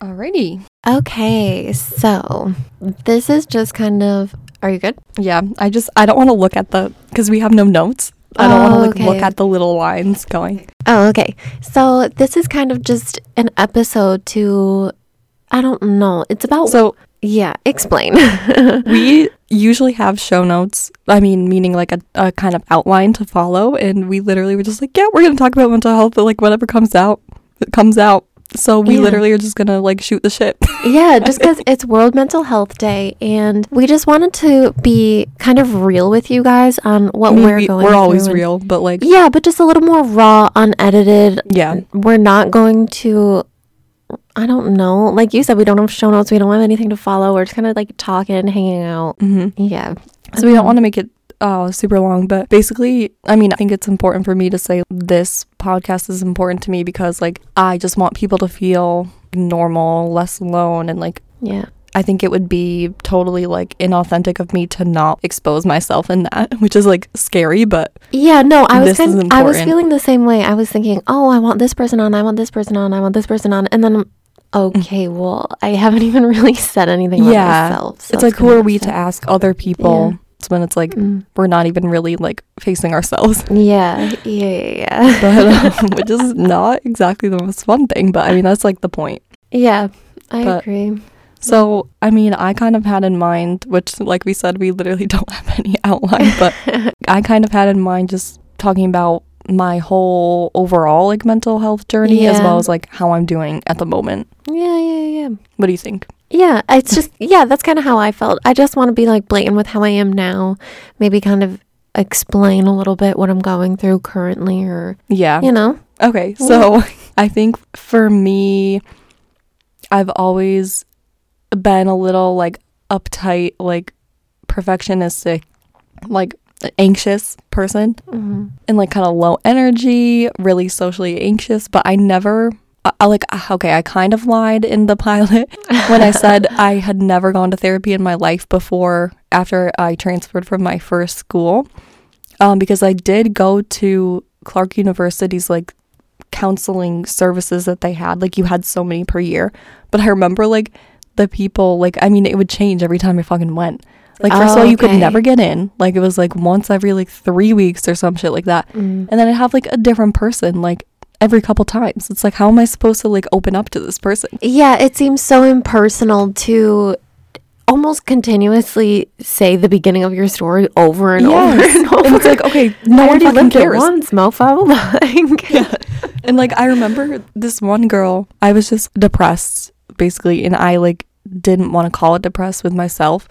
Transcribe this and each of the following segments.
Alrighty. Okay, so this is just kind of. Are you good? Yeah, I just I don't want to look at the because we have no notes. I don't want to like look at the little lines going. Oh, okay. So this is kind of just an episode to. I don't know. It's about. So yeah, explain. we usually have show notes. I mean, meaning like a, a kind of outline to follow, and we literally were just like, yeah, we're gonna talk about mental health, but like whatever comes out, it comes out. So we Yeah. literally are just gonna like shoot the shit. yeah, just because it's World Mental Health Day, and we just wanted to be kind of real with you guys on what I mean, we're we, going we're always and- real, but like Yeah, but just a little more raw, unedited. yeah, We're not going to. I don't know. Like you said, we don't have show notes. We don't have anything to follow. We're just kind of like talking, hanging out. Mm-hmm. Yeah. So we don't want to make it uh, super long, but basically, I mean, I think it's important for me to say this podcast is important to me because, like, I just want people to feel normal, less alone, and like, Yeah. I think it would be totally like inauthentic of me to not expose myself in that, which is like scary, but Yeah, no, I was kind I was feeling the same way. I was thinking, "Oh, I want this person on. I want this person on. I want this person on." And then I'm, okay, well, I haven't even really said anything about Yeah. myself. so it's like, who are we to ask other people? Yeah. It's when it's like Mm. we're not even really like facing ourselves. Yeah, yeah, yeah, yeah. But, um, which is not exactly the most fun thing, but I mean, that's like the point. yeah, I But- agree. So, I mean, I kind of had in mind, which, like we said, we literally don't have any outline, but I kind of had in mind just talking about my whole overall like mental health journey as well as like how I'm doing at the moment. Yeah, yeah, yeah. What do you think? Yeah, it's just yeah, that's kind of how I felt. I just want to be like blatant with how I am now. Maybe kind of explain a little bit what I'm going through currently or Yeah. you know. Okay. So, I think for me, I've always been a little like uptight, like perfectionistic, like anxious person. Mhm. and like kind of low energy, really socially anxious, but I never I, I like uh, okay, I kind of lied in the pilot when I said I had never gone to therapy in my life before after I transferred from my first school. Um because I did go to Clark University's like counseling services that they had. Like you had so many per year. But I remember like the people like I mean it would change every time I fucking went. Like first of Oh, all, you could never get in. Like it was like once every like three weeks or some shit like that. Mm. And then I'd have like a different person like every couple times. It's like how am I supposed to like open up to this person? Yeah, it seems so impersonal to almost continuously say the beginning of your story over and over and over. And it's like, okay, no I one fucking cares. once, mofo. Like, Yeah. And like I remember this one girl, I was just depressed basically and I like didn't want to call it depressed with myself.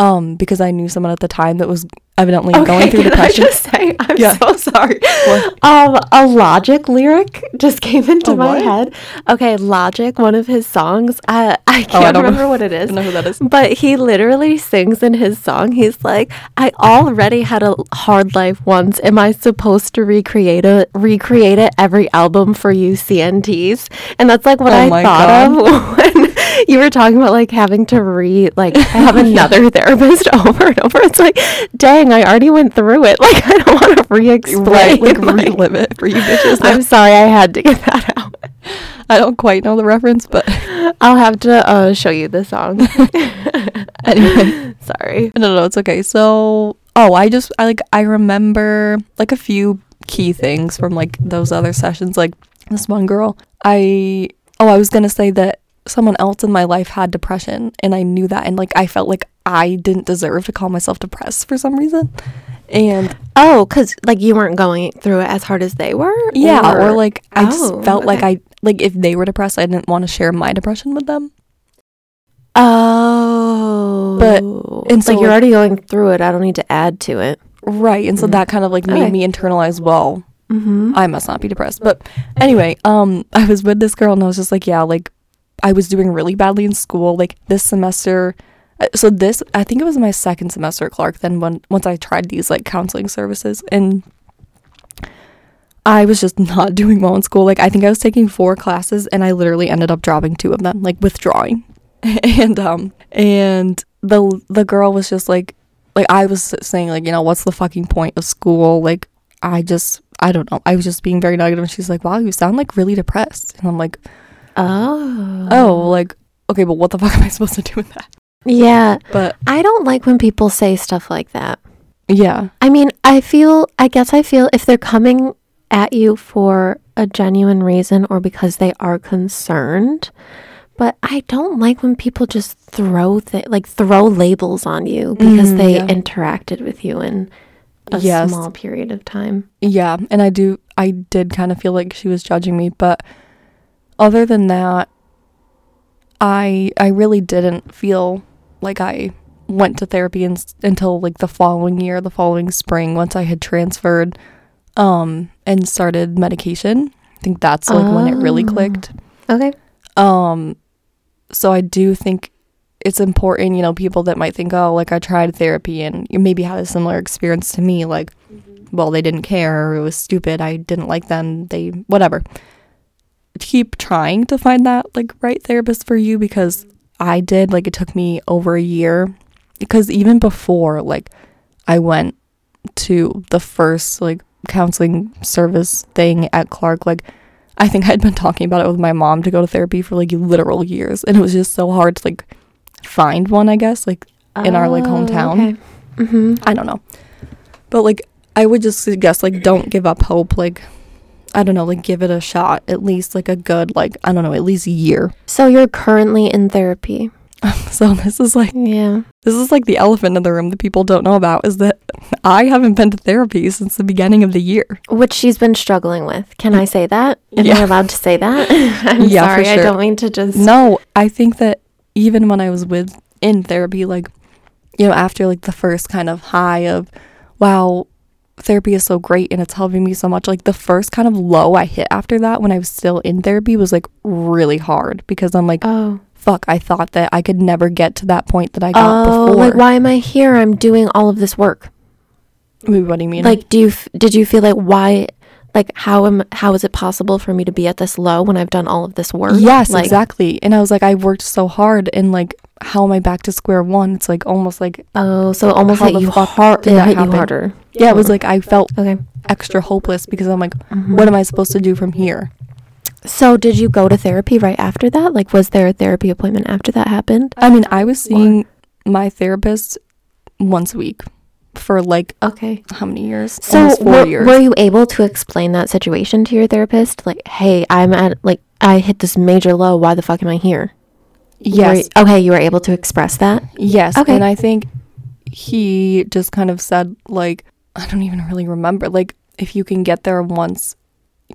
Um, because I knew someone at the time that was evidently going through can depression. I just say, I'm Yeah. so sorry. What? Um, a Logic lyric just came into A my what? head. Okay, Logic, one of his songs. I I can't Oh, I remember what it I don't know who that is. But he literally sings in his song. He's like, "I already had a hard life once. Am I supposed to recreate it? Recreate it every album for you CNTs?" And that's like what Oh I thought of when you were talking about like having to re like have another therapist over and over. It's like, dang, I already went through it. Like I don't want to re-explain. Right, like like- relive it for you bitches. I'm sorry, I had to get that out. I don't quite know the reference, but I'll have to uh, show you the song. anyway. sorry. No, no, it's okay. So, oh, I just I like I remember like a few key things from like those other sessions. Like this one girl, I oh, I was gonna say that someone else in my life had depression, and I knew that, and like I felt like I didn't deserve to call myself depressed for some reason, and Oh, because like you weren't going through it as hard as they were. yeah, or, like I just Oh, felt like. I like if they were depressed, I didn't want to share my depression with them. Oh, But- and so so, you're already going through it. I don't need to add to it. Right, and so Mm. that kind of like made Okay. me internalize well. Mm-hmm. I must not be depressed. But anyway, um, I was with this girl and I was just like, yeah, like I was doing really badly in school. Like this semester, uh, so this I think it was my second semester at Clark. Then when once I tried these like counseling services and. I was just not doing well in school. Like I think I was taking four classes and I literally ended up dropping two of them, like withdrawing. and um and the the girl was just like like I was saying like, you know, what's the fucking point of school? Like I just I don't know. I was just being very negative and she's like, "Wow, you sound like really depressed." And I'm like, Oh. Oh, like okay, but what the fuck am I supposed to do with that? Yeah. But I don't like when people say stuff like that. yeah, I mean, I feel, I guess I feel if they're coming at you for a genuine reason or because they are concerned, but I don't like when people just throw th- like throw labels on you because Mhm, they yeah. interacted with you in a Yes. small period of time. yeah, and I do I did kind of feel like she was judging me, but other than that, I I really didn't feel like I went to therapy in, until like the following year, the following spring once I had transferred um and started medication. I think that's like when it really Oh. clicked. Okay. Um, so I do think it's important, you know, people that might think, oh, like I tried therapy and you maybe had a similar experience to me, like, well, they didn't care, or it was stupid, I didn't like them, they, whatever. Keep trying to find that, like, right therapist for you because I did, like, it took me over a year. Because even before, like, I went to the first, like, counseling service thing at Clark, like, I think I'd been talking about it with my mom to go to therapy for like literal years, and it was just so hard to like find one. I guess like In our, like, hometown. hmm I don't know, but like I would just suggest like don't give up hope. Like I don't know, like give it a shot. At least like a good like I don't know, at least a year. So you're currently in therapy. So this is like Yeah. this is like the elephant in the room that people don't know about is that I haven't been to therapy since the beginning of the year. Which she's been struggling with. Can I say that? Am I Yeah. allowed to say that? I'm Yeah, sorry. I don't mean to just. No, I think that even when I was with in therapy, like, you know, after like the first kind of high of, wow, therapy is so great and it's helping me so much, like the first kind of low I hit after that when I was still in therapy was like really hard because I'm like, Oh. fuck, I thought that I could never get to that point that I got Oh, before. like why am I here? I'm doing all of this work. Wait, what do you mean? Like, do you f- did you feel like why? Like, how am how is it possible for me to be at this low when I've done all of this work? yes, like, exactly. And I was like, I worked so hard and like, how am I back to square one? It's like almost like, Oh, so almost hit you hard. did that hit you harder. yeah, it was like I felt Okay. extra hopeless because I'm like, Mm-hmm. what am I supposed to do from here? So, did you go to therapy right after that? Like, was there a therapy appointment after that happened? I mean, I was seeing my therapist once a week for like Okay. how many years? So, Almost four were, years. were you able to explain that situation to your therapist? Like, hey, I'm at like I hit this major low. Why the fuck am I here? Were yes, you- okay, you were able to express that. yes. Okay. And I think he just kind of said like, I don't even really remember. Like, if you can get there once,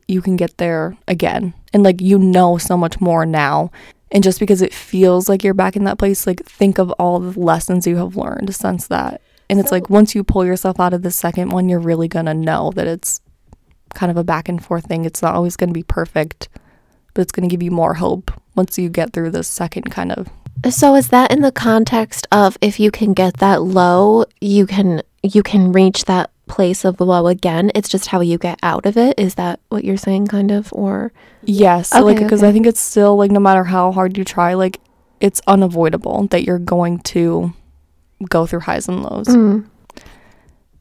you can get there again, and like you know so much more now. And just because it feels like you're back in that place, like think of all the lessons you have learned since that. And it's like once you pull yourself out of the second one, you're really gonna know that it's kind of a back and forth thing. It's not always gonna be perfect, but it's gonna give you more hope once you get through the second kind of So, is that in the context of if you can get that low, you can you can reach that place of low again? It's just how you get out of it. Is that what you're saying, kind of, or Yes, so, like Okay, because okay. I think it's still like no matter how hard you try, like it's unavoidable that you're going to go through highs and lows. Mm.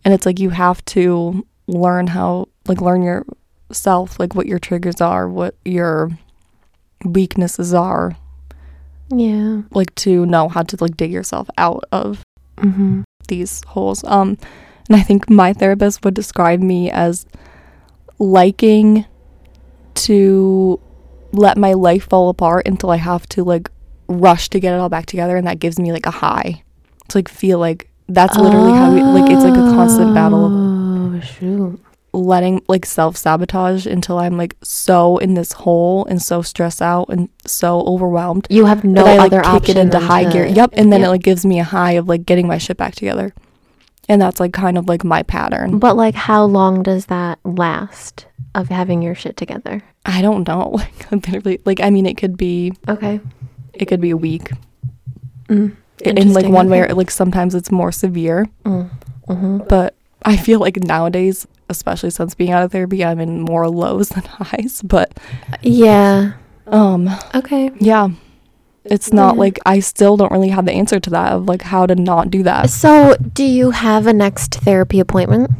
And it's like you have to learn how like learn yourself, like what your triggers are, what your weaknesses are, yeah. like to know how to like dig yourself out of Mm-hmm. these holes. Um, and I think my therapist would describe me as liking to let my life fall apart until I have to like rush to get it all back together, and that gives me like a high. To like feel like that's literally how we like it's like a constant battle of Oh shoot. Letting like self sabotage until I'm like so in this hole and so stressed out and so overwhelmed You have no I like other kick option it into high to- gear. Yep, and then Yep. it like gives me a high of like getting my shit back together, and that's like kind of like my pattern. But like, how long does that last of having your shit together? I don't know, like literally, like I mean, it could be Okay. it could be a week Mm. in like one way, or like sometimes it's more severe. Mm. hmm But I feel like nowadays, especially since being out of therapy, I'm in more lows than highs. But Yeah. um, Okay. yeah, it's not Yeah. like I still don't really have the answer to that of like how to not do that. So, do you have a next therapy appointment?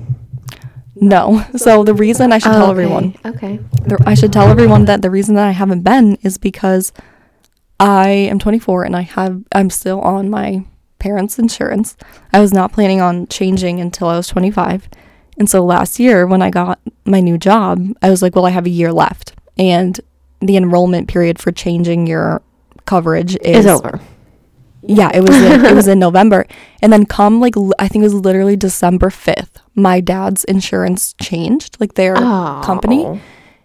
No. So the reason I should tell Oh, okay. everyone, Okay. the, I should tell everyone that the reason that I haven't been is because I am 24 and I have I'm still on my parents' insurance. I was not planning on changing until I was 25. And so last year when I got my new job, I was like, well, I have a year left. And the enrollment period for changing your coverage is Is over. yeah, it was in, it was in November, and then come like l- I think it was literally December fifth. My dad's insurance changed, like their Oh. company,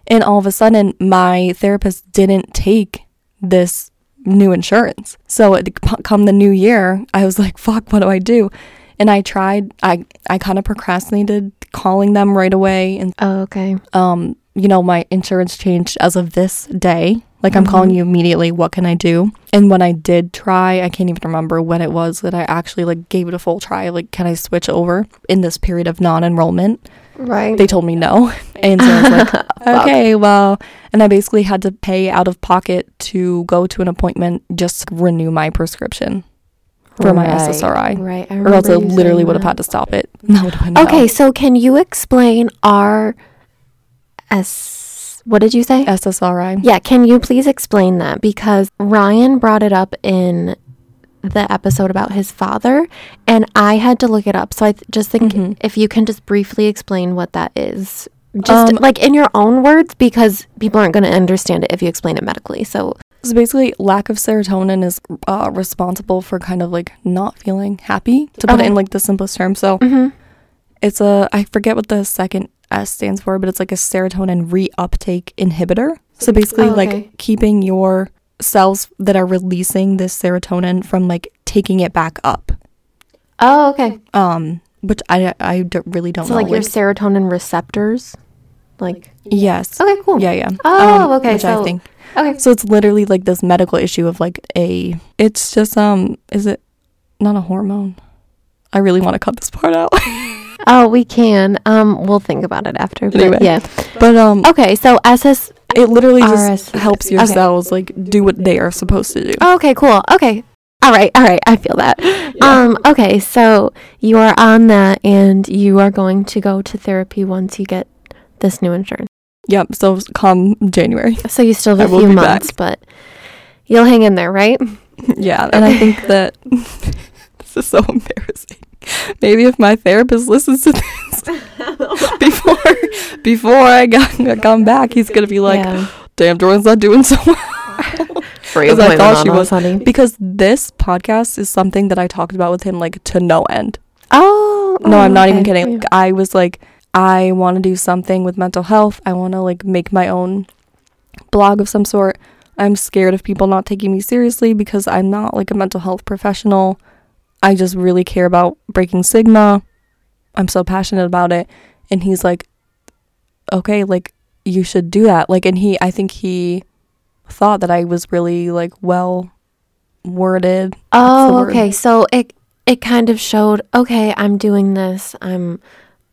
and all of a sudden my therapist didn't take this new insurance. So it, come the new year, I was like, "Fuck, what do I do?" And I tried. I I kind of procrastinated calling them right away, and Oh, okay. um, you know, my insurance changed as of this day. Like, I'm calling you immediately. What can I do? And when I did try, I can't even remember when it was that I actually like gave it a full try. Like, can I switch over in this period of non-enrollment? Right. They told me no, and so I was like, okay, well, and I basically had to pay out of pocket to go to an appointment just to renew my prescription for my Right, SSRI, Right. I or else I literally would have had to stop it. No, would have been no. Okay, so can you explain our S? What did you say? SSRI. Yeah, can you please explain that? Because Ryan brought it up in the episode about his father, and I had to look it up. So I th- just think Mhm. if you can just briefly explain what that is, just Um, like in your own words, because people aren't going to understand it if you explain it medically. So, So basically, lack of serotonin is uh, responsible for kind of like not feeling happy, to put it in like the simplest term. So Mhm. it's a, I forget what the second S stands for, but it's like a serotonin reuptake inhibitor. So basically, Oh, okay. like keeping your cells that are releasing this serotonin from like taking it back up. oh, okay. Um, which I I d- really don't So know. like your serotonin receptors, like yes, okay, cool. yeah, yeah. Oh, okay, Which I so- think Okay. So it's literally like this medical issue of like a it's just um is it not a hormone? I really want to cut this part out. Oh, we can. Um, we'll think about it after. But Anyway. yeah. but um Okay, so SS. it literally RS just helps your okay. cells like do what they are supposed to do. Oh, okay, cool. Okay. All right, all right. I feel that. Um, okay, so you are on that and you are going to go to therapy once you get this new insurance. Yep, so come January. So you still have a few months, but you'll hang in there, right? yeah, and I think that this is so embarrassing. Maybe if my therapist listens to this before before I got come back, he's gonna be like, yeah. "Damn, Jordan's not doing so well." Because I thought she was- honey. because this podcast is something that I talked about with him like to no end. Oh, No, oh, I'm not even okay. kidding. Like, I was like, I want to do something with mental health. I want to like make my own blog of some sort. I'm scared of people not taking me seriously because I'm not like a mental health professional. I just really care about breaking stigma. I'm so passionate about it. And he's like, okay, like you should do that. Like, and he, I think he thought that I was really like well worded. Oh, word? okay. So it it kind of showed, okay, I'm doing this. I'm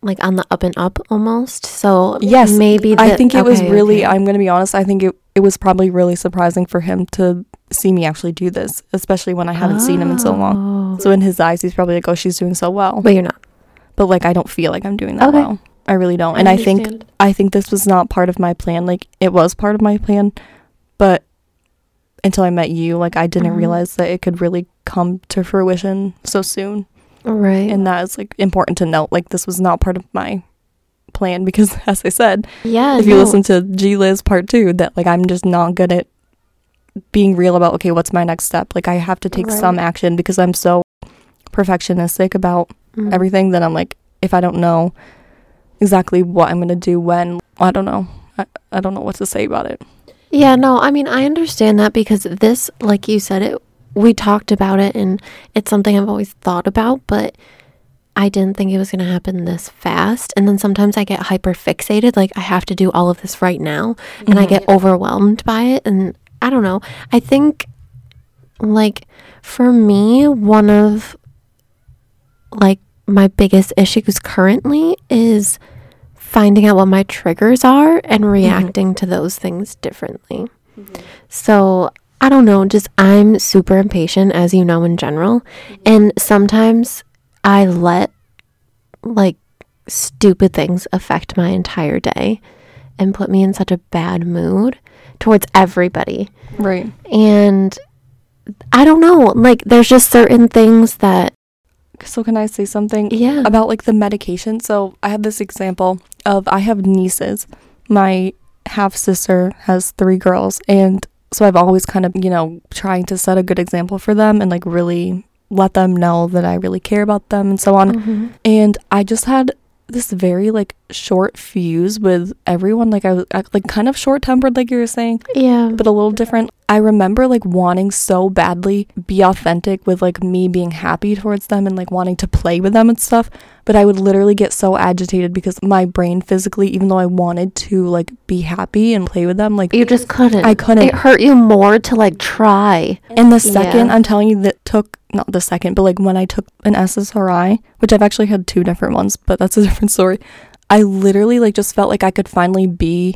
like on the up and up almost. So Yes, maybe I think it was really, okay. I'm going to be honest, I think it, it was probably really surprising for him to see me actually do this, especially when I haven't seen him in so long. Oh. So in his eyes, he's probably like, oh, she's doing so well. But you're not. But like, I don't feel like I'm doing that Okay. well. I really don't. And I, think. I think this was not part of my plan. Like, it was part of my plan, but until I met you, like, I didn't Mhm. realize that it could really come to fruition so soon. Right. And that is like important to note. Like, this was not part of my plan because, as I said, yeah. if you listen to G Liz part two, that like I'm just not good at being real about okay, what's my next step? Like I have to take Right. some action because I'm so perfectionistic about Mhm. everything that I'm like, if I don't know exactly what I'm gonna do when, I don't know. I, I don't know what to say about it. Yeah, no, I mean, I understand that because this, like you said, it we talked about it and it's something I've always thought about, but I didn't think it was going to happen this fast. And then sometimes I get hyper fixated, like I have to do all of this right now, and I Mhm. get overwhelmed by it. And I don't know. I think, like, for me, one of like my biggest issues currently is finding out what my triggers are and reacting to those things differently. So, I don't know, just I'm super impatient, as you know, in general. Mm-hmm. And sometimes I let, like, stupid things affect my entire day and put me in such a bad mood towards everybody. Right. And I don't know, like there's just certain things that So can I say something yeah. about like the medication? So I have this example of I have nieces. My half sister has three girls and so I've always kind of, you know, trying to set a good example for them and like really let them know that I really care about them and so on. Mhm. And I just had this very like short fuse with everyone. Like I was like kind of short tempered, like you were saying, Yeah. but a little different. I remember like wanting so badly be authentic with like me being happy towards them and like wanting to play with them and stuff. But I would literally get so agitated because my brain physically, even though I wanted to like be happy and play with them, like you just couldn't. I couldn't. It hurt you more to like try. And the second, Yeah. I'm telling you, that took not the second, but like when I took an SSRI, which I've actually had two different ones, but that's a different story. I literally like just felt like I could finally be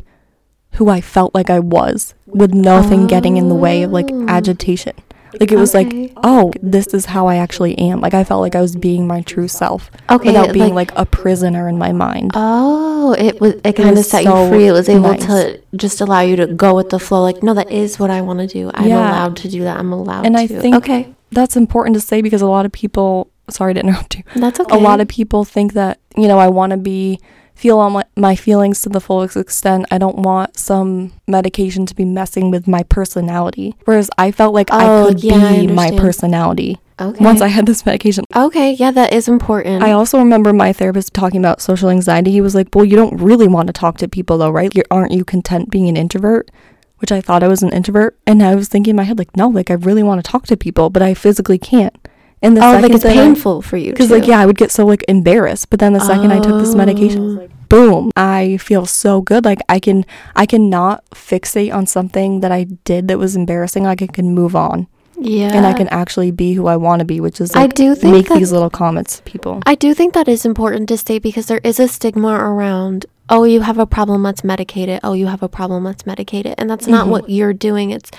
who I felt like I was with nothing getting in the way of like Oh. agitation. Like it was Okay. like, oh, this is how I actually am. Like I felt like I was being my true self Okay. without being like, a prisoner in my mind. Oh, it was it kind of set so you free. It was able nice. to just allow you to go with the flow. Like, no, that is what I want to do. I'm Yeah. allowed to do that. I'm allowed And to. I think- okay, That's important to say because a lot of people, sorry to interrupt you. that's okay. a lot of people think that you know i want to be feel all my, my feelings to the fullest extent. I don't want some medication to be messing with my personality. Whereas i felt like i Oh, could yeah, I be my personality okay. once i had this medication. Okay, yeah, that is important. i also remember my therapist talking about social anxiety. He was like well you don't really want to talk to people though right? You aren't you content being an introvert? Which i thought i was an introvert. And i was thinking in my head like no like i really want to talk to people but i physically can't and the oh, like second it's that I- painful for you because like yeah i would get so like embarrassed but then the second i took this medication I was Oh. like boom i feel so good like i can i cannot fixate on something that i did that was embarrassing like i can move on yeah, and i can actually be who i want to be which is like I do think make that these little comments to people I do think that is important to state because there is a stigma around, oh, you have a problem, let's medicate it. Oh, you have a problem, let's medicate it. And that's not Mhm. what you're doing. It's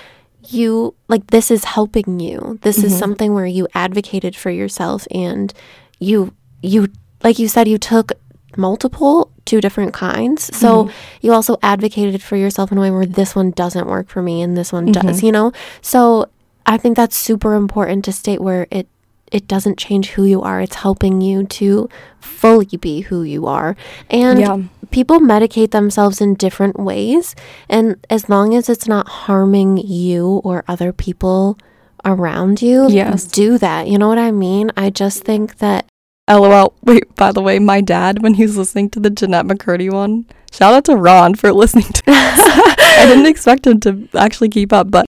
you, like, this is helping you. This is Mhm. something where you advocated for yourself and you, you, like you said, you took multiple, two different kinds. So Mhm. you also advocated for yourself in a way where this one doesn't work for me and this one does, Mhm. you know? So I think that's super important to state where it it doesn't change who you are. It's helping you to fully be who you are. And yeah people medicate themselves in different ways. And as long as it's not harming you or other people around you, Yes. do that. You know what I mean? I just think that lol wait by the way my dad when he was listening to the Jennette McCurdy one shout out to ron for listening to i didn't expect him to actually keep up but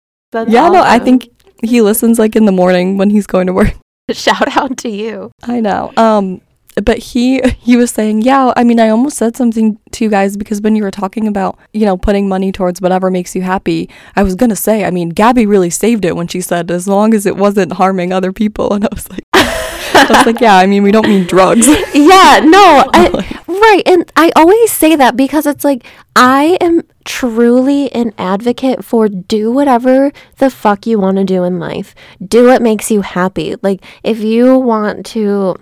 yeah no i think he listens like in the morning when he's going to work shout out to you. I know. Um but he he was saying, "Yeah, I mean, I almost said something to you guys because when you were talking about, you know, putting money towards whatever makes you happy, I was to say, I mean, Gabby really saved it when she said as long as it wasn't harming other people." And I was like I was like, "Yeah, I mean, we don't mean drugs." Yeah, no, I, right. And I always say that because it's like I am truly an advocate for do whatever the fuck you want to do in life. Do what makes you happy. Like if you want to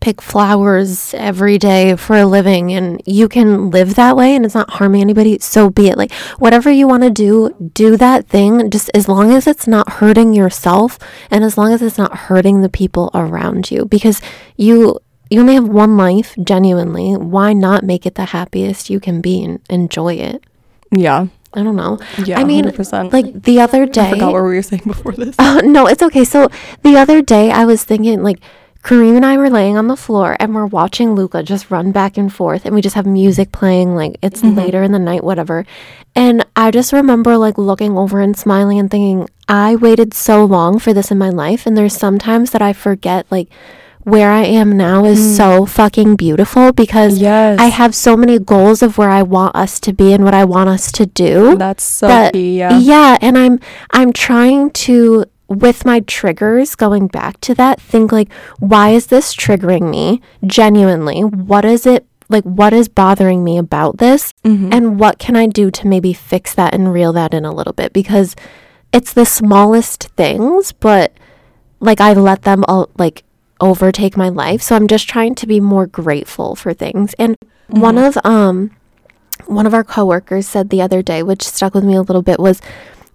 pick flowers every day for a living and you can live that way and it's not harming anybody, so be it. Like whatever you want to do, do that thing just as long as it's not hurting yourself and as long as it's not hurting the people around you because you you only have one life genuinely why not make it the happiest you can be and enjoy it yeah. i don't know Yeah. I mean, 100%. like the other day I forgot what we were saying before this. Oh, no, it's okay. So the other day I was thinking like Kareem and I were laying on the floor and we're watching Luca just run back and forth and we just have music playing like it's Mhm. later in the night whatever. And I just remember like looking over and smiling and thinking I waited so long for this in my life and there's sometimes that I forget like where I am now is Mm. so fucking beautiful because yes. I have so many goals of where I want us to be and what I want us to do That's so that- key, yeah. yeah and i'm i'm trying to with my triggers going back to that think like why is this triggering me genuinely what is it like what is bothering me about this Mhm. and what can i do to maybe fix that and reel that in a little bit because it's the smallest things but like i let them all like overtake my life. So I'm just trying to be more grateful for things. And one of um one of our coworkers said the other day, which stuck with me a little bit, was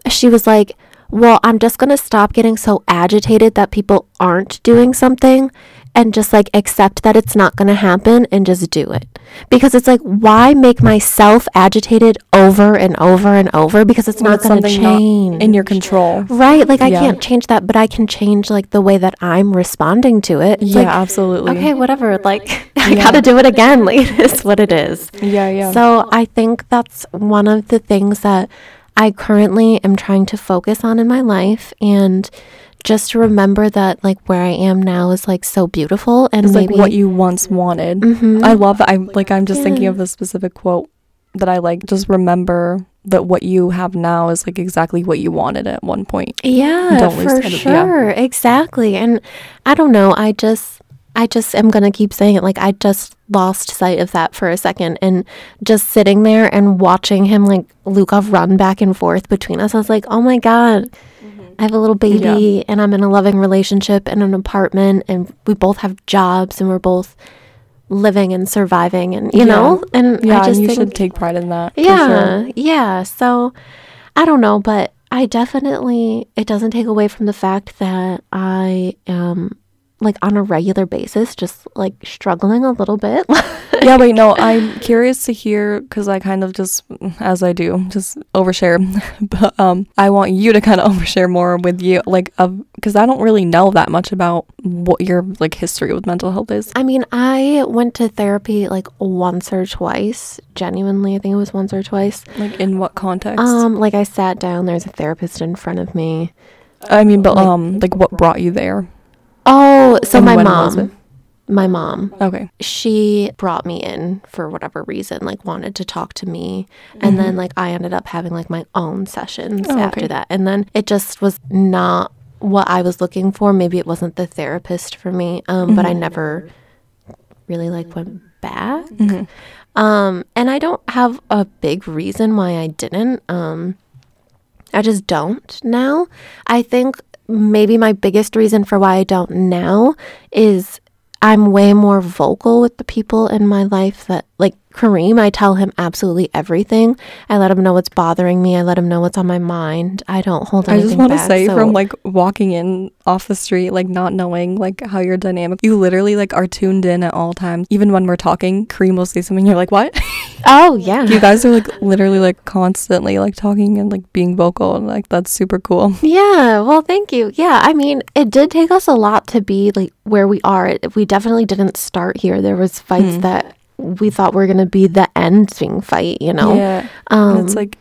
she was like, Well, I'm just gonna stop getting so agitated that people aren't doing something and just like accept that it's not gonna happen and just do it. Because it's like, why make myself agitated over and over and over? Because it's When not gonna change. in your control. Right, like I Yeah. can't change that, but I can change like the way that I'm responding to it. It's Yeah, like, absolutely. okay, whatever. Like I gotta do it again. Like it is what it is. Yeah, yeah. So I think that's one of the things that I currently am trying to focus on in my life and just to remember that like where I am now is like so beautiful and it's like maybe what you once wanted. Mhm. I love that. I'm like I'm just thinking of the specific quote that I like. Just remember that what you have now is like exactly what you wanted at one point. Yeah, for of- yeah. sure. Exactly. And I don't know, I just I just am going to keep saying it like I just lost sight of that for a second and just sitting there and watching him like Luca run back and forth between us. I was like, "Oh my god. Mm-hmm. I have a little baby and I'm in a loving relationship and an apartment and we both have jobs and we're both living and surviving and you Yeah. know and Yeah, I just and you think should take pride in that. yeah, sure. yeah. So I don't know, but I definitely it doesn't take away from the fact that I am like on a regular basis just like struggling a little bit. yeah, wait, no, I'm curious to hear because I kind of just, as I do, just overshare. but um, I want you to kind of overshare more with you, like, of because I don't really know that much about what your like history with mental health is. I mean, I went to therapy like once or twice. Genuinely, I think it was once or twice. Like, in what context? Um, like I sat down, there's a therapist in front of me. I mean, but um, like, what brought you there? Oh, so And my mom. My mom. Okay. she brought me in for whatever reason, like wanted to talk to me. And then like I ended up having like my own sessions Oh, after okay. that. And then it just was not what I was looking for. Maybe it wasn't the therapist for me. Um, but I never really like went back. Um, and I don't have a big reason why I didn't. Um, I just don't now. I think maybe my biggest reason for why I don't now is I'm way more vocal with the people in my life that like Kareem, I tell him absolutely everything. I let him know what's bothering me. I let him know what's on my mind. I don't hold I just want to say so- from like walking in off the street, like not knowing like how you're dynamic, you literally like are tuned in at all times. Even when we're talking, Kareem will say something, you're like, what? oh yeah, you guys are like literally like constantly like talking and like being vocal and like that's super cool. Yeah, well, thank you. Yeah, I mean, it did take us a lot to be like where we are. It, we definitely didn't start here. There was fights Hmm. that we thought we were going to be the ending fight, you know. Yeah. Um, it's like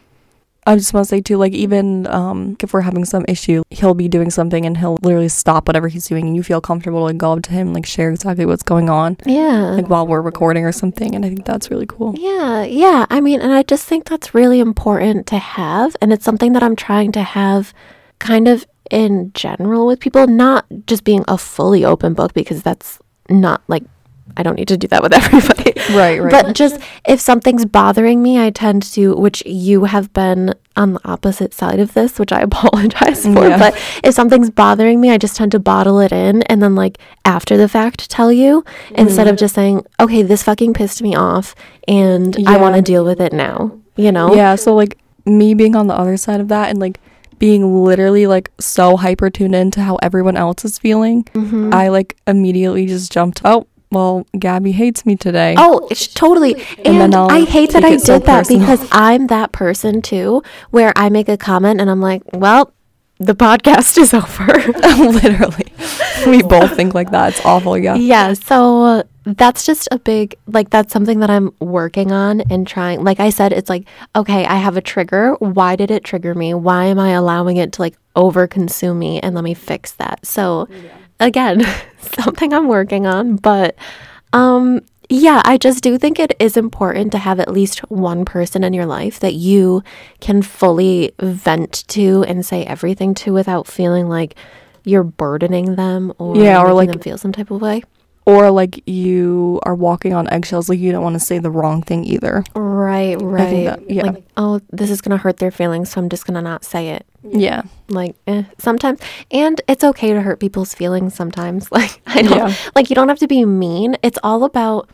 I just want to say too, like even um if we're having some issue, he'll be doing something and he'll literally stop whatever he's doing and you feel comfortable to go up to him and like share exactly what's going on. yeah. Like while we're recording or something. And I think that's really cool. Yeah, yeah. I mean, and I just think that's really important to have. And it's something that I'm trying to have kind of in general with people, not just being a fully open book because that's not like, I don't need to do that with everybody. Right, right. But just if something's bothering me, I tend to, which you have been on the opposite side of this, which I apologize for. Yeah. But if something's bothering me, I just tend to bottle it in and then, like, after the fact, tell you instead of just saying, okay, this fucking pissed me off and I want to deal with it now, you know? Yeah, so like me being on the other side of that and like being literally like so hyper tuned into how everyone else is feeling, mm-hmm. I like immediately just jumped, oh, well, Gabby hates me today. Oh, it's totally. And And, then I'll hate that I it so did that personal. because I'm that person too, where I make a comment and I'm like, well, the podcast is over. literally. We both think like that. It's awful, yeah. yeah. So uh, that's just a big, like, that's something that I'm working on and trying. Like I said, it's like, okay, I have a trigger. Why did it trigger me? Why am I allowing it to like over consume me? And let me fix that. So, again, something I'm working on, but um yeah, I just do think it is important to have at least one person in your life that you can fully vent to and say everything to without feeling like you're burdening them or Yeah, or like- them feel some type of way. Or like you are walking on eggshells like you don't want to say the wrong thing either Right, right. that- yeah. Like, oh, this is gonna hurt their feelings, so I'm just gonna not say it. yeah Like, eh, sometimes, and it's okay to hurt people's feelings sometimes. Like, I don't, Yeah. like, you don't have to be mean. It's all about,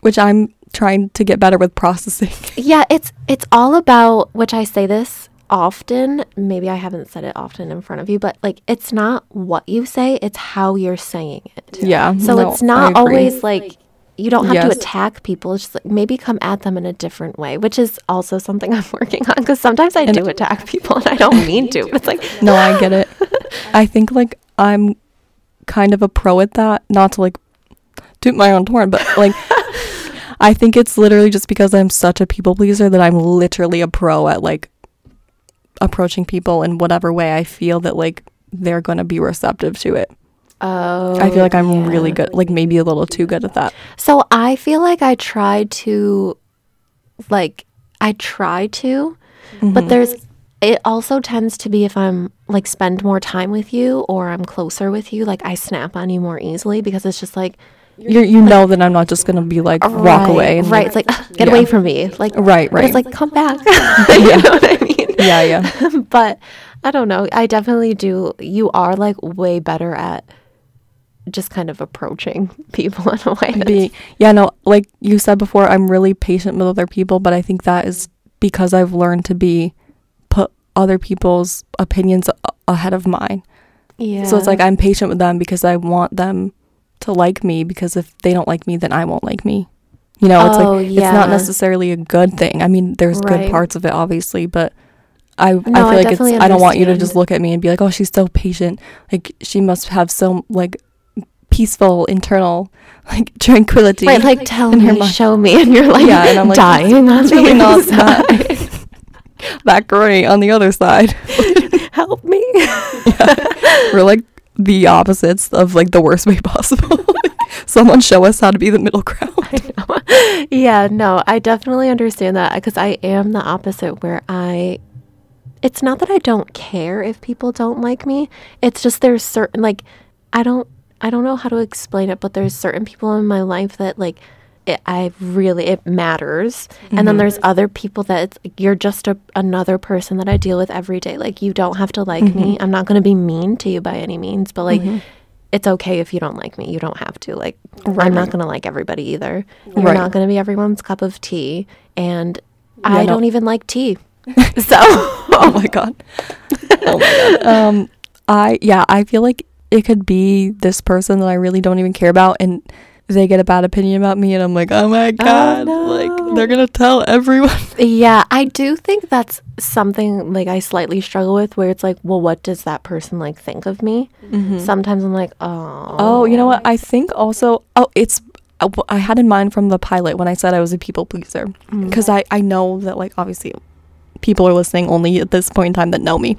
which i'm trying to get better with processing yeah, it's it's all about. Which I say this often. Maybe I haven't said it often in front of you, but like, it's not what you say; it's how you're saying it. yeah So no, it's not always like you don't have to attack people. It's just like maybe come at them in a different way, which is also something I'm working on because sometimes I do attack people and I don't mean to. But it's like, no i get it i think like i'm kind of a pro at that not to like toot my own horn but like i think it's literally just because i'm such a people pleaser that i'm literally a pro at like approaching people in whatever way i feel that like they're going to be receptive to it oh, i feel like i'm really good like maybe a little too good at that So I feel like I try to, like, I try to, Mm-hmm. but there's. It also tends to be if I'm like spend more time with you or I'm closer with you, like I snap on you more easily because it's just like you you know that i'm not just going to be like walk away and right. It's like get Yeah. away from me, like right right it's like come back. you know what I mean? Yeah yeah but I don't know. I definitely do. You are like way better at just kind of approaching people in a way. That's, be yeah no like you said before i'm really patient with other people but i think that is because i've learned to be put other people's opinions a- ahead of mine yeah. so it's like i'm patient with them because i want them to like me because if they don't like me then i won't like me you know it's Oh, like it's not necessarily a good thing i mean there's Right. good parts of it obviously but I, I feel I like it's I don't want you to just look at me and be like, oh, she's so patient. Like she must have some like peaceful internal like tranquility. right, like tell in her me, mind. show me, and you're like, Yeah, and I'm like, dying on the really not that that great on the other side. Help me. We're like the opposites of like the worst way possible. Someone show us how to be the middle ground. yeah, no, I definitely understand that because I am the opposite where I it's not that I don't care if people don't like me. It's just there's certain like I don't I don't know how to explain it, but there's certain people in my life that like it, I really it matters, and then mm-hmm. there's other people that it's, you're just a, another person that I deal with every day. Like you don't have to like me. Mm-hmm. I'm not going to be mean to you by any means, but like mm-hmm. it's okay if you don't like me. You don't have to. Like I'm not going to like everybody either. You're Right. not going to be everyone's cup of tea, and Yeah, I no. don't even like tea. so oh my god. Oh my god. Um I yeah, I feel like it could be this person that I really don't even care about and they get a bad opinion about me and I'm like, "Oh my god." no. Like they're going to tell everyone. Yeah, I do think that's something like I slightly struggle with where it's like, well, what does that person like think of me? Sometimes I'm like, oh. Oh, you know what? I think also oh, it's uh, I had in mind from the pilot when I said I was a people pleaser because I I know that like obviously people are listening only at this point in time that know me.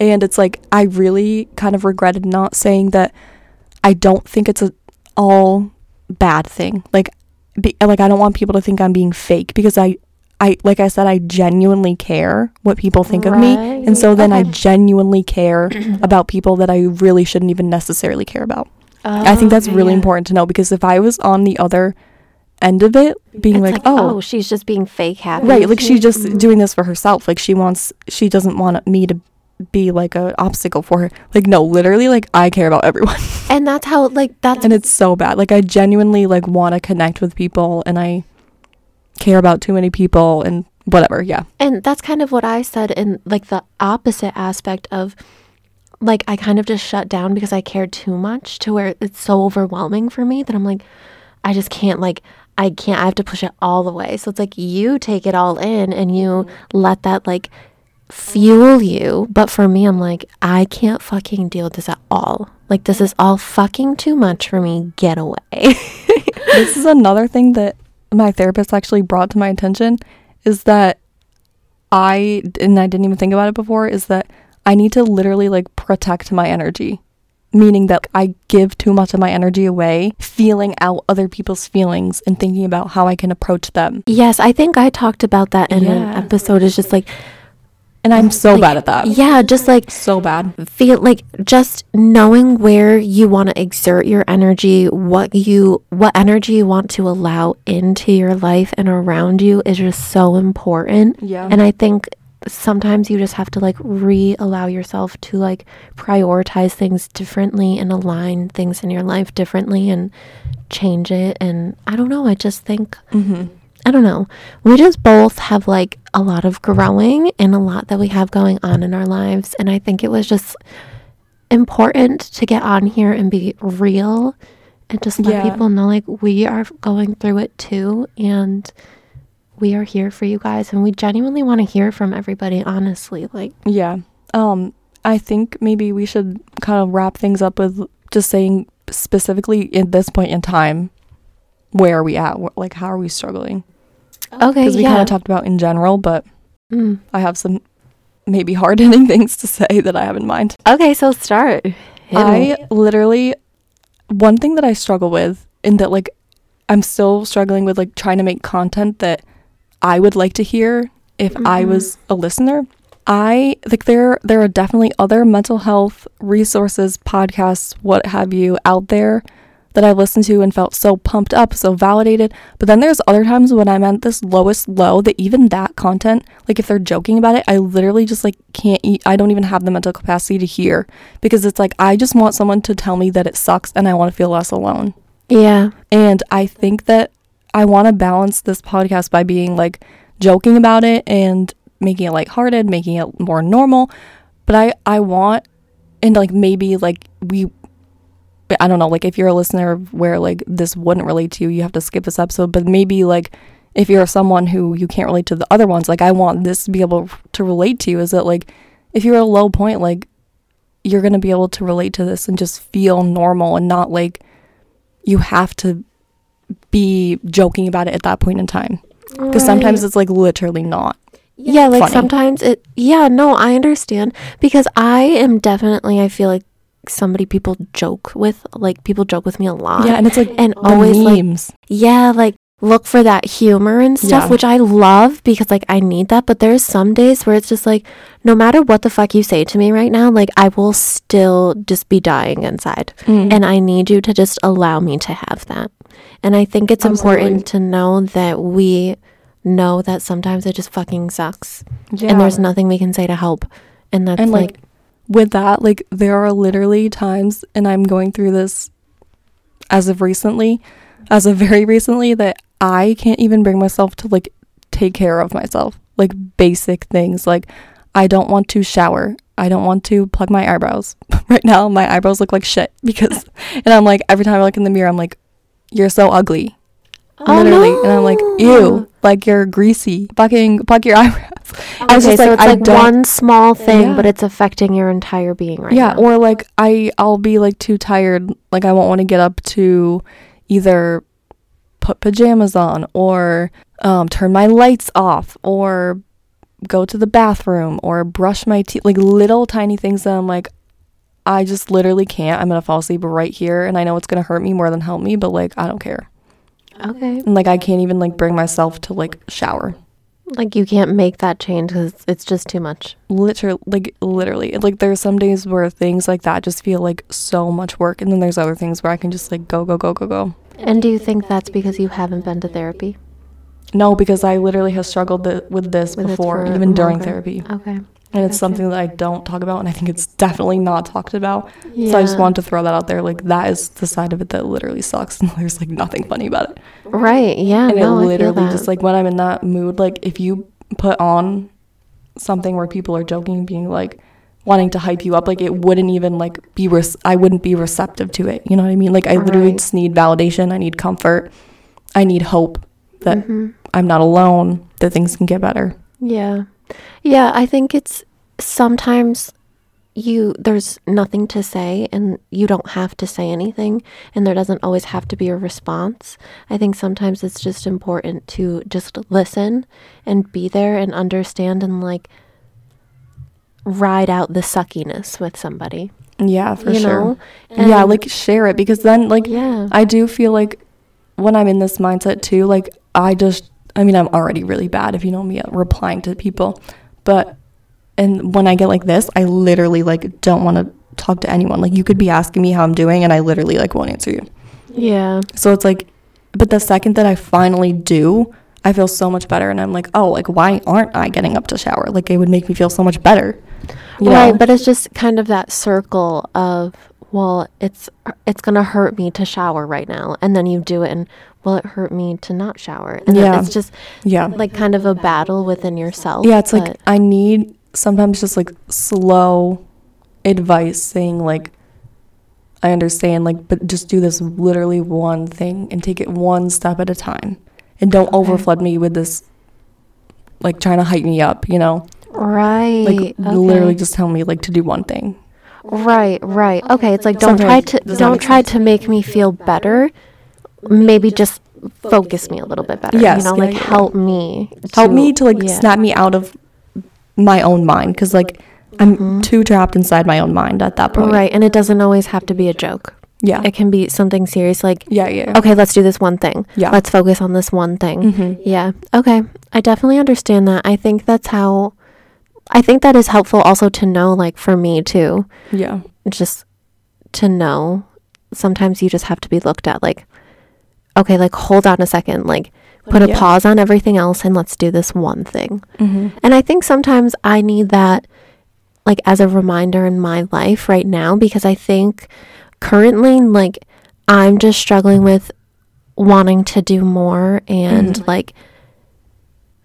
And it's like I really kind of regretted not saying that I don't think it's a all bad thing. Like be, like I don't want people to think I'm being fake because I I like I said I genuinely care what people think of me. And so then I genuinely care about people that I really shouldn't even necessarily care about. I think that's oh, really yeah. important to know because if I was on the other end of it being It's like, oh. oh, she's just being fake happy. right, like she's just mm-hmm. doing this for herself. Like she wants, she doesn't want me to be like a obstacle for her. Like no, literally, like I care about everyone, And that's how, like, that's and it's so bad. Like I genuinely like want to connect with people, and I care about too many people, and whatever. Yeah, And that's kind of what I said in like the opposite aspect of like I kind of just shut down because I cared too much to where it's so overwhelming for me that I'm like I just can't like I can't I have to push it all the way. So it's like you take it all in and you mm-hmm. let that like fuel you. But for me I'm like I can't fucking deal with this at all. Like this is all fucking too much for me. Get away. this is another thing that my therapist actually brought to my attention is that I and I didn't even think about it before is that I need to literally like protect my energy. Meaning that I give too much of my energy away, feeling out other people's feelings and thinking about how I can approach them. Yes, I think I talked about that in an episode. Is just like And I'm so bad at that. Yeah, just like So bad. feel like just knowing where you want to exert your energy, what you what energy you want to allow into your life and around you is just so important. Yeah. And I think sometimes you just have to like re-allow yourself to like prioritize things differently and align things in your life differently and change it and I don't know, I just think Mm-hmm. I don't know. We just both have like a lot of growing and a lot that we have going on in our lives. And I think it was just important to get on here and be real and just let Yeah. people know like we are going through it too. And we are here for you guys. And we genuinely want to hear from everybody, honestly. Like, Yeah. Um, I think maybe we should kind of wrap things up with just saying specifically at this point in time, where are we at? Like, how are we struggling? okay, Because we yeah. kind of talked about in general, but Mm. I have some maybe hard hitting things to say that I have in mind. Okay, so start. Hit me. I literally, one thing that I struggle with, in that like, I'm still struggling with like trying to make content that I would like to hear if I Mhm. was a listener. I think there there are definitely other mental health resources, podcasts, what have you, out there that I listened to and felt so pumped up, so validated. But then there's other times when I'm at this lowest low that even that content, like if they're joking about it, I literally just like can't eat. I don't even have the mental capacity to hear because it's like I just want someone to tell me that it sucks and I want to feel less alone. yeah. And I think that I want to balance this podcast by being like joking about it and making it lighthearted, making it more normal. But I I want and like maybe like we I don't know, like if you're a listener where like this wouldn't relate to you, you have to skip this episode, but maybe like if you're someone who you can't relate to the other ones, like I want this to be able to relate to you is that like if you're at a low point, like you're going to be able to relate to this and just feel normal and not like you have to be joking about it at that point in time because sometimes it's like literally not yeah like funny. sometimes it yeah no i understand because i am definitely i feel like somebody people joke with like people joke with me a lot yeah and it's like and always like yeah like look for that humor and stuff Yeah. which i love because like i need that but there's some days where it's just like no matter what the fuck you say to me right now like i will still just be dying inside Mm. and I need you to just allow me to have that. And I think it's Absolutely. important to know that we know that sometimes it just fucking sucks yeah. and there's nothing we can say to help. And that's and like, like with that like there are literally times and i'm going through this as of recently as of very recently that i can't even bring myself to like take care of myself like basic things like i don't want to shower i don't want to plug my eyebrows right now my eyebrows look like shit because and i'm like every time i look in the mirror i'm like you're so ugly Oh, literally and i'm like ew like you're greasy fucking plug your eyebrows I was okay, just so like, it's like one small thing, Yeah. but it's affecting your entire being right yeah now. or like i i'll be like too tired like i won't want to get up to either put pajamas on or um, turn my lights off or go to the bathroom or brush my teeth like little tiny things that i'm like i just literally can't i'm gonna fall asleep right here and i know it's gonna hurt me more than help me but like i don't care okay. and like i can't even like bring myself to like shower Like you can't make that change because it's just too much. literally like literally like there's some days where things like that just feel like so much work and then there's other things where i can just like go go go go go And do you think that's because you haven't been to therapy? no because i literally have struggled th- with this With before even during therapy Okay. And it's Okay. something that i don't talk about and i think it's definitely not talked about Yeah. so i just wanted to throw that out there like that is the side of it that literally sucks and there's like nothing funny about it Right. Yeah. and no, it literally just like when i'm in that mood like if you put on something where people are joking being like wanting to hype you up like it wouldn't even like be res- i wouldn't be receptive to it you know what i mean like i literally Right. just need validation i need comfort i need hope that Mhm. i'm not alone that things can get better Yeah. Yeah, I think it's sometimes you there's nothing to say and you don't have to say anything and there doesn't always have to be a response. I think sometimes it's just important to just listen and be there and understand and like ride out the suckiness with somebody. yeah for you sure yeah like share it because then like yeah. I do feel like when I'm in this mindset too, like I just, I mean, I'm already really bad if you know me at replying to people, but And when I get like this, I literally like don't want to talk to anyone. Like you could be asking me how I'm doing and I literally like won't answer you. Yeah. So it's like but the second that I finally do, I feel so much better and I'm like, "Oh, like why aren't I getting up to shower? Like it would make me feel so much better." You right, know? but it's just kind of that circle of well, it's it's gonna hurt me to shower right now, and then you do it, and well, it hurt me to not shower, and Yeah. it's just yeah. like kind of a battle within yourself. Yeah, it's like I need sometimes just like slow advice saying like I understand like but just do this literally one thing and take it one step at a time. And don't Okay. overflood me with this like trying to hype me up, you know? right, Like okay. literally just tell me like to do one thing. right, right. Okay, it's like don't Something try to don't try to make me feel better. Maybe just focus me a little bit better. Yes, you know, yeah, like yeah. help me. Help me to like yeah. snap me out of my own mind cuz like I'm Mhm. too trapped inside my own mind at that point. Right, and it doesn't always have to be a joke. Yeah. It can be something serious like Yeah, yeah. okay, let's do this one thing. Yeah. Let's focus on this one thing. Mhm. Yeah. Okay. I definitely understand that. I think that's how I think that is helpful also to know like for me too. Yeah. Just to know sometimes you just have to be looked at like okay, like hold on a second, like put a Yeah. pause on everything else and let's do this one thing. Mhm. And I think sometimes I need that like as a reminder in my life right now because I think currently like I'm just struggling with wanting to do more and Mhm. like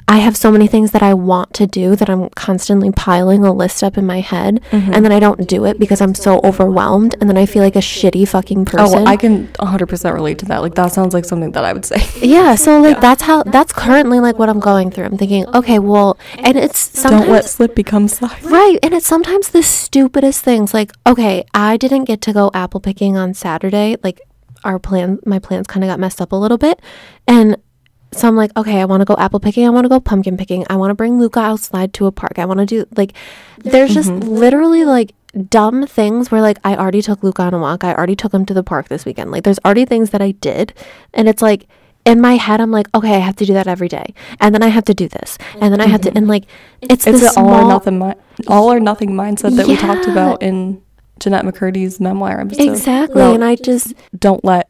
I have so many things that I want to do that I'm constantly piling a list up in my head Mhm. and then I don't do it because I'm so overwhelmed and then I feel like a shitty fucking person. Oh, I can 100% relate to that. Like that sounds like something that I would say. yeah, so like Yeah. that's how that's currently like what I'm going through. I'm thinking, okay, well, and it's sometimes Don't let slip become slide. Right. And it's sometimes the stupidest things. Like, okay, I didn't get to go apple picking on Saturday. Like, our plan, my plans kind of got messed up a little bit. And so I'm like, okay, I want to go apple picking. I want to go pumpkin picking. I want to bring Luca outside to a park. I want to do, like, there's just mm-hmm. literally like dumb things where, like, I already took Luca on a walk. I already took him to the park this weekend. Like, there's already things that I did. And it's like, in my head, I'm like, okay, I have to do that every day, and then I have to do this, and then I have to, and like, mm-hmm. it's, It's the an all or nothing mi- all or nothing mindset that we talked about in Jennette McCurdy's memoir episode. Exactly. About And I just, don't let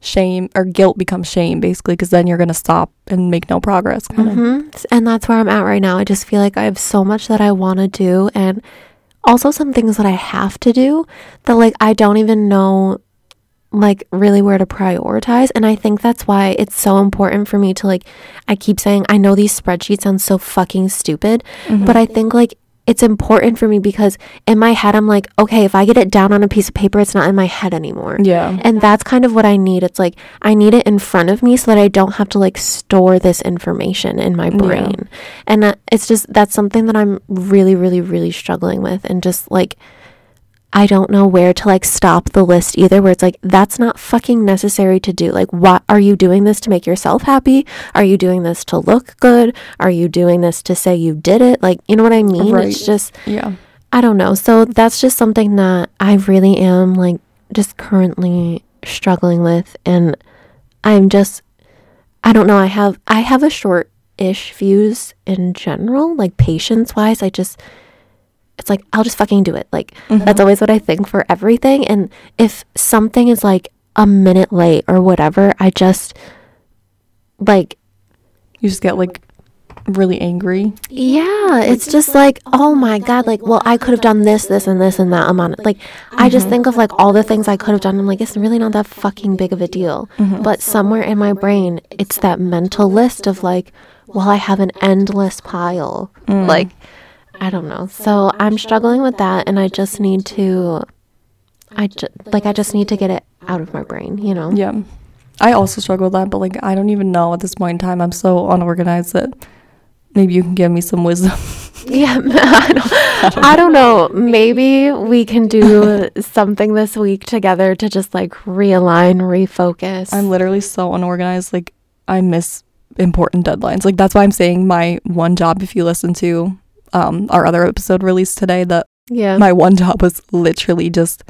shame or guilt becomes shame basically because then you're going to stop and make no progress. kind of. Mhm. and that's where I'm at right now. I just feel like I have so much that I want to do, and also some things that I have to do that, like, I don't even know, like, really where to prioritize. And I think that's why it's so important for me to, like, I keep saying, I know these spreadsheets sound so fucking stupid, Mm-hmm. but I think, like, it's important for me because in my head, I'm like, okay, if I get it down on a piece of paper, it's not in my head anymore. Yeah. And that's kind of what I need. It's like I need it in front of me so that I don't have to like store this information in my Yeah. brain. And uh, it's just that's something that I'm really really really struggling with and just like I don't know where to like stop the list either where it's like that's not fucking necessary to do. Like what are you doing this to make yourself happy? Are you doing this to look good? Are you doing this to say you did it? Like, you know what I mean? Right. It's just Yeah. I don't know. So that's just something that I really am like just currently struggling with and I'm just I don't know, I have I have a short-ish fuse in general, like patience-wise. I just it's like I'll just fucking do it. Like mm-hmm. that's always what I think for everything and if something is like a minute late or whatever, I just like You just get like really angry. Yeah, it's just like, oh, oh my God, like, well, I could have done this, this, and this, and that amount. Like, I just mm-hmm. think of like all the things I could have done. I'm like, it's really not that fucking big of a deal. Mm-hmm. But somewhere in my brain, it's that mental list of like, well, I have an endless pile. Mm. Like, I don't know. So I'm struggling with that, and I just need to, I just, like, I just need to get it out of my brain, you know? Yeah. I also struggle with that, but like I don't even know at this point in time. I'm so unorganized that maybe you can give me some wisdom. Yeah, I don't, I don't know. Maybe we can do something this week together to just like realign, refocus. I'm literally so unorganized. Like I miss important deadlines. Like that's why I'm saying my one job. If you listen to um our other episode released today, that yeah. my one job was literally just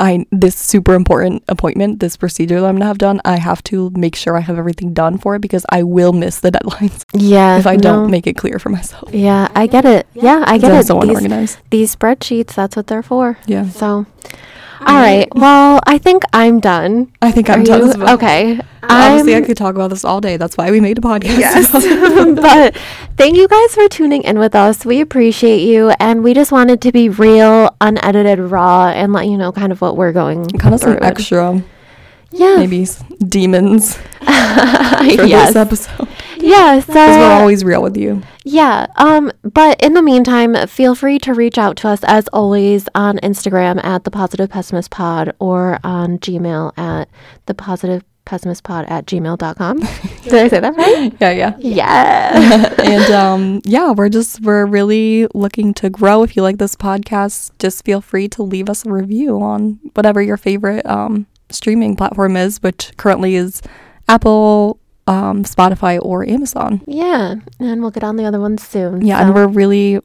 I this super important appointment, this procedure that I'm gonna have done, I have to make sure I have everything done for it because I will miss the deadlines Yeah. if I no. don't make it clear for myself. Yeah, I get it. Yeah, I get it. so These, these spreadsheets, that's what they're for. Yeah. So, all right. Um, well, I think I'm done. I think I'm Are done you? as well. Okay. Obviously, I I'm- could talk about this all day. That's why we made a podcast. Yes. but thank you guys for tuning in with us. We appreciate you. And we just wanted to be real, unedited, raw, and let you know kind of what we're going kind of some extra, Yeah. maybe demons for yes. this episode. Yeah. So, we're always real with you. yeah. Um, but in the meantime, feel free to reach out to us as always on Instagram at the Positive Pessimist Pod or on Gmail at the Positive Pessimist Pod at gmail.com. Did I say that right? Yeah, yeah. Yeah. and um, yeah, we're just we're really looking to grow. If you like this podcast, just feel free to leave us a review on whatever your favorite um, streaming platform is, which currently is Apple, um, Spotify, or Amazon. yeah. And we'll get on the other ones soon. Yeah, so. and we're really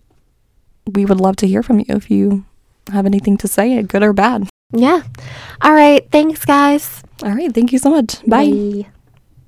we would love to hear from you if you have anything to say, good or bad. Yeah. All right. Thanks, guys. All right, thank you so much. Bye. Bye.